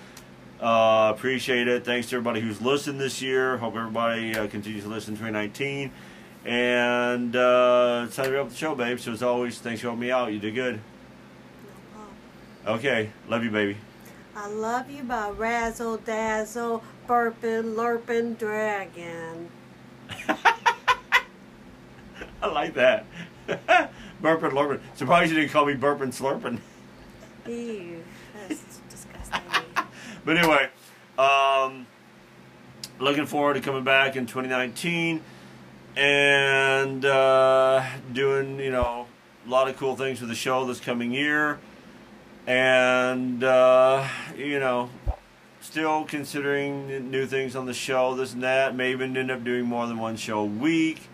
Uh, appreciate it. Thanks to everybody who's listened this year. Hope everybody uh, continues to listen in 2019. And uh, it's time to wrap up the show, babe. So as always, thanks for helping me out. You did good. No. Okay, love you, baby. I love you by Razzle Dazzle, Burpin' Lurpin' Dragon. I like that. burping, lurping. Surprised you didn't call me burping, slurping. Ew. But anyway, um, looking forward to coming back in 2019 and uh, doing, you know, a lot of cool things for the show this coming year. And, uh, you know, still considering new things on the show, this and that. Maybe end up doing more than one show a week.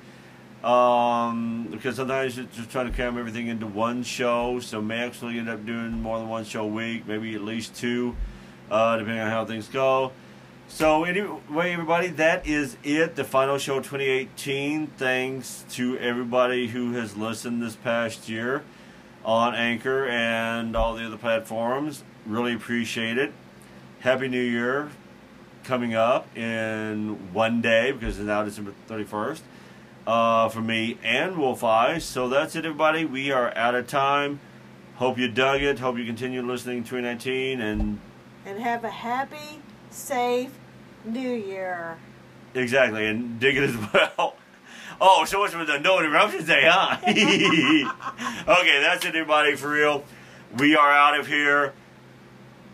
Um, because sometimes it's just trying to cram everything into one show, so may actually end up doing more than one show a week, maybe at least two uh, depending on how things go. So anyway, everybody, that is it. The final show 2018. Thanks to everybody who has listened this past year on Anchor and all the other platforms. Really appreciate it. Happy New Year coming up in one day because it's now December 31st uh, for me and Wolf Eyes. So that's it, everybody. We are out of time. Hope you dug it. Hope you continue listening 2019 and and have a happy, safe New Year. Exactly, and dig it as well. Oh, so much for the no interruptions day, huh? okay, that's it, everybody, for real. We are out of here.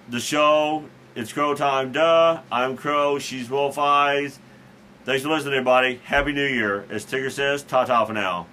The show, it's Crow Time, duh. I'm Crow, she's Wolf Eyes. Thanks for listening, everybody. Happy New Year. As Tigger says, ta ta for now.